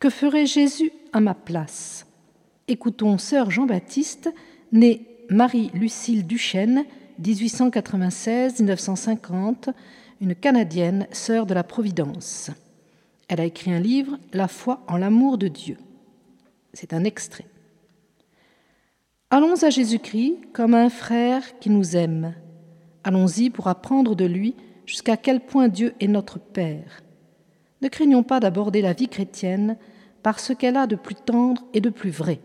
Que ferait Jésus à ma place? Écoutons sœur Jean-Baptiste, née Marie-Lucille Duchesne, 1896-1950, une Canadienne, sœur de la Providence. Elle a écrit un livre, La foi en l'amour de Dieu. C'est un extrait. Allons à Jésus-Christ comme un frère qui nous aime. Allons-y pour apprendre de lui jusqu'à quel point Dieu est notre Père. Ne craignons pas d'aborder la vie chrétienne par ce qu'elle a de plus tendre et de plus vrai.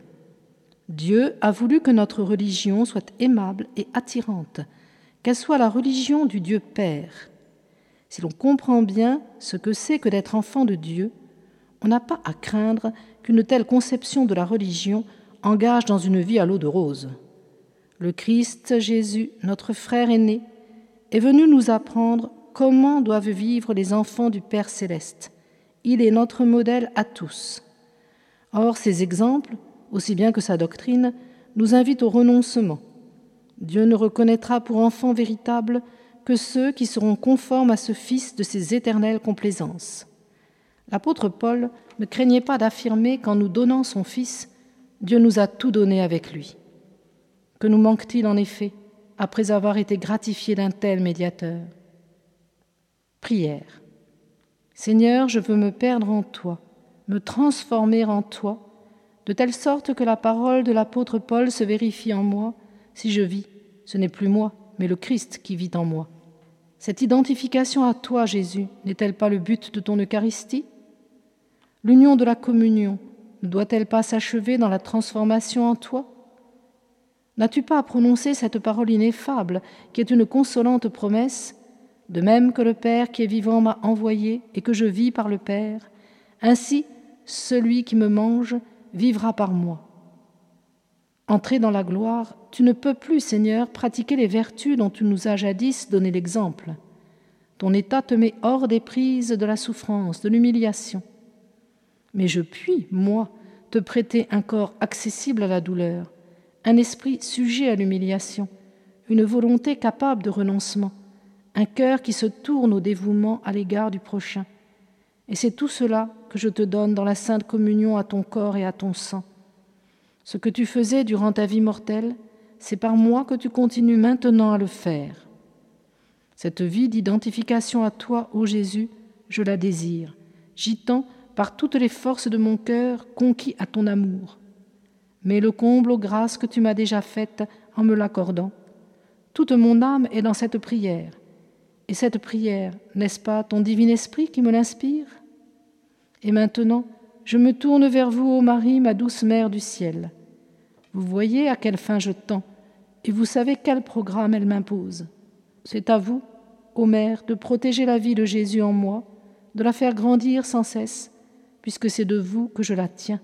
Dieu a voulu que notre religion soit aimable et attirante, qu'elle soit la religion du Dieu Père. Si l'on comprend bien ce que c'est que d'être enfant de Dieu, on n'a pas à craindre qu'une telle conception de la religion engage dans une vie à l'eau de rose. Le Christ Jésus, notre frère aîné, est venu nous apprendre comment doivent vivre les enfants du Père céleste? Il est notre modèle à tous. Or, ces exemples, aussi bien que sa doctrine, nous invitent au renoncement. Dieu ne reconnaîtra pour enfants véritables que ceux qui seront conformes à ce Fils de ses éternelles complaisances. L'apôtre Paul ne craignait pas d'affirmer qu'en nous donnant son Fils, Dieu nous a tout donné avec lui. Que nous manque-t-il en effet après avoir été gratifié d'un tel médiateur? Prière. Seigneur, je veux me perdre en toi, me transformer en toi, de telle sorte que la parole de l'apôtre Paul se vérifie en moi. Si je vis, ce n'est plus moi, mais le Christ qui vit en moi. Cette identification à toi, Jésus, n'est-elle pas le but de ton Eucharistie? L'union de la communion ne doit-elle pas s'achever dans la transformation en toi? N'as-tu pas à prononcer cette parole ineffable, qui est une consolante promesse? De même que le Père qui est vivant m'a envoyé et que je vis par le Père, ainsi celui qui me mange vivra par moi. Entré dans la gloire, tu ne peux plus, Seigneur, pratiquer les vertus dont tu nous as jadis donné l'exemple. Ton état te met hors des prises de la souffrance, de l'humiliation. Mais je puis, moi, te prêter un corps accessible à la douleur, un esprit sujet à l'humiliation, une volonté capable de renoncement, un cœur qui se tourne au dévouement à l'égard du prochain. Et c'est tout cela que je te donne dans la sainte communion à ton corps et à ton sang ce que tu faisais durant ta vie mortelle, c'est par moi que tu continues maintenant à le faire. Cette vie d'identification à toi, ô Jésus, je la désire. J'y tends par toutes les forces de mon cœur conquis à ton amour. Mais le comble aux grâces que tu m'as déjà faites en me l'accordant. Toute mon âme est dans cette prière. Et cette prière, n'est-ce pas ton divin esprit qui me l'inspire? Et maintenant, je me tourne vers vous, ô Marie, ma douce mère du ciel. Vous voyez à quelle fin je tends, et vous savez quel programme elle m'impose. C'est à vous, ô Mère, de protéger la vie de Jésus en moi, de la faire grandir sans cesse, puisque c'est de vous que je la tiens.